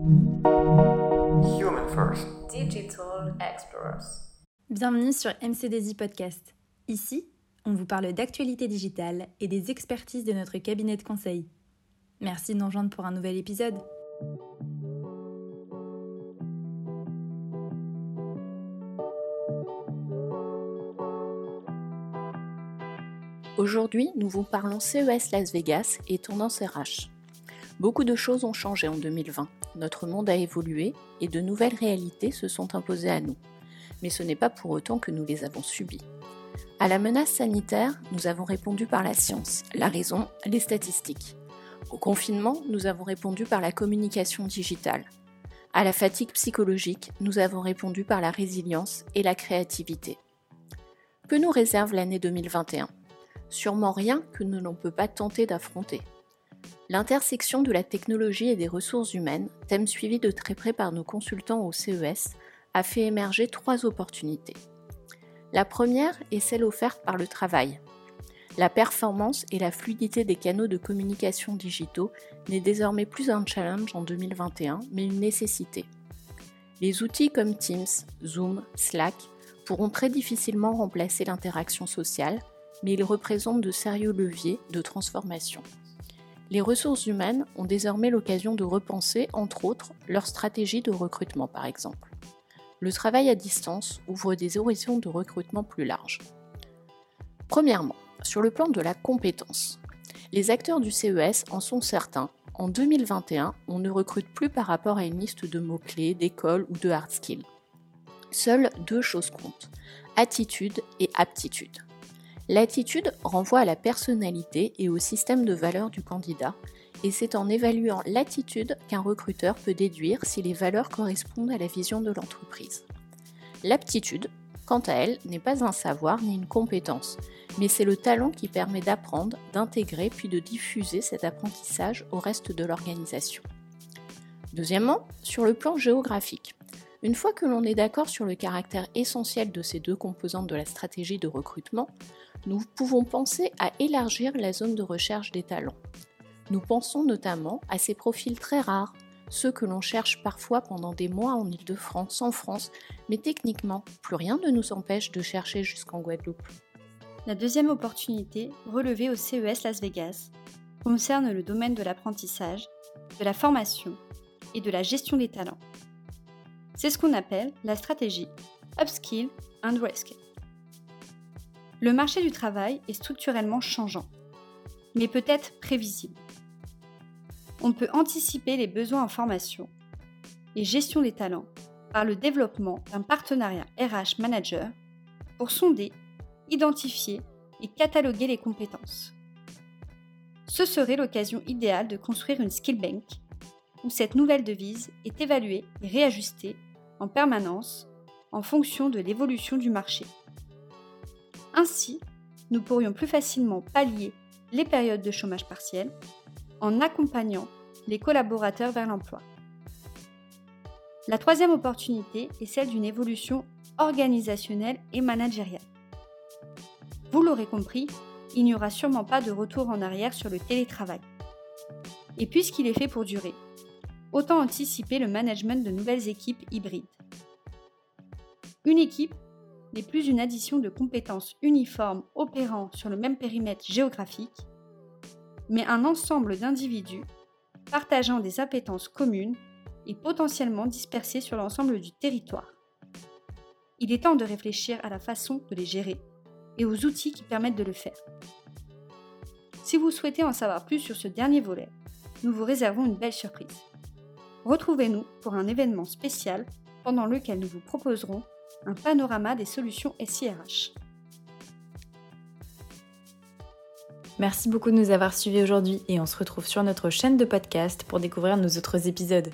Human First. Digital Explorers. Bienvenue sur MCDZ Podcast. Ici, on vous parle d'actualité digitale et des expertises de notre cabinet de conseil. Merci de nous rejoindre pour un nouvel épisode. Aujourd'hui, nous vous parlons CES Las Vegas et tendance RH. Beaucoup de choses ont changé en 2020. Notre monde a évolué et de nouvelles réalités se sont imposées à nous. Mais ce n'est pas pour autant que nous les avons subies. À la menace sanitaire, nous avons répondu par la science, la raison, les statistiques. Au confinement, nous avons répondu par la communication digitale. À la fatigue psychologique, nous avons répondu par la résilience et la créativité. Que nous réserve l'année 2021 Sûrement rien que nous n'en peut pas tenter d'affronter. L'intersection de la technologie et des ressources humaines, thème suivi de très près par nos consultants au CES, a fait émerger trois opportunités. La première est celle offerte par le travail. La performance et la fluidité des canaux de communication digitaux n'est désormais plus un challenge en 2021, mais une nécessité. Les outils comme Teams, Zoom, Slack pourront très difficilement remplacer l'interaction sociale, mais ils représentent de sérieux leviers de transformation. Les ressources humaines ont désormais l'occasion de repenser, entre autres, leur stratégie de recrutement par exemple. Le travail à distance ouvre des horizons de recrutement plus larges. Premièrement, sur le plan de la compétence. Les acteurs du CES en sont certains. En 2021, on ne recrute plus par rapport à une liste de mots-clés, d'écoles ou de hard skills. Seules deux choses comptent, attitude et aptitude. L'attitude renvoie à la personnalité et au système de valeurs du candidat, et c'est en évaluant l'attitude qu'un recruteur peut déduire si les valeurs correspondent à la vision de l'entreprise. L'aptitude, quant à elle, n'est pas un savoir ni une compétence, mais c'est le talent qui permet d'apprendre, d'intégrer puis de diffuser cet apprentissage au reste de l'organisation. Deuxièmement, sur le plan géographique. Une fois que l'on est d'accord sur le caractère essentiel de ces deux composantes de la stratégie de recrutement, nous pouvons penser à élargir la zone de recherche des talents. Nous pensons notamment à ces profils très rares, ceux que l'on cherche parfois pendant des mois en Ile-de-France, en France, mais techniquement, plus rien ne nous empêche de chercher jusqu'en Guadeloupe. La deuxième opportunité, relevée au CES Las Vegas, concerne le domaine de l'apprentissage, de la formation et de la gestion des talents. C'est ce qu'on appelle la stratégie Upskill and Reskill. Le marché du travail est structurellement changeant, mais peut-être prévisible. On peut anticiper les besoins en formation et gestion des talents par le développement d'un partenariat RH Manager pour sonder, identifier et cataloguer les compétences. Ce serait l'occasion idéale de construire une skill bank où cette nouvelle devise est évaluée et réajustée en permanence en fonction de l'évolution du marché. Ainsi, nous pourrions plus facilement pallier les périodes de chômage partiel en accompagnant les collaborateurs vers l'emploi. La troisième opportunité est celle d'une évolution organisationnelle et managériale. Vous l'aurez compris, il n'y aura sûrement pas de retour en arrière sur le télétravail. Et puisqu'il est fait pour durer, autant anticiper le management de nouvelles équipes hybrides. Une équipe n'est plus une addition de compétences uniformes opérant sur le même périmètre géographique, mais un ensemble d'individus partageant des appétences communes et potentiellement dispersés sur l'ensemble du territoire. Il est temps de réfléchir à la façon de les gérer et aux outils qui permettent de le faire. Si vous souhaitez en savoir plus sur ce dernier volet, nous vous réservons une belle surprise. Retrouvez-nous pour un événement spécial pendant lequel nous vous proposerons un panorama des solutions SIRH. Merci beaucoup de nous avoir suivis aujourd'hui et on se retrouve sur notre chaîne de podcast pour découvrir nos autres épisodes.